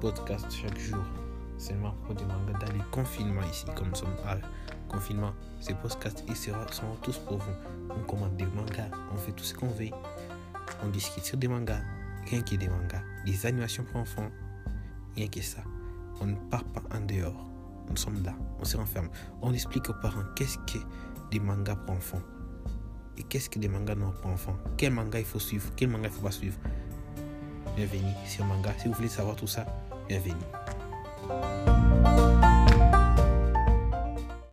podcast chaque jour seulement pour des mangas dans les confinements ici, comme nous sommes à confinement. Ces podcasts ils seront, seront tous pour vous. On commande des mangas, on fait tout ce qu'on veut. On discute sur des mangas, rien que des mangas, des animations pour enfants, rien que ça. On ne part pas en dehors. Nous sommes là, on se renferme. On explique aux parents qu'est-ce que des mangas pour enfants et qu'est-ce que des mangas non pour enfants. Quel manga il faut suivre, quel manga il faut pas suivre? Bienvenue sur Manga. Si vous voulez savoir tout ça, bienvenue.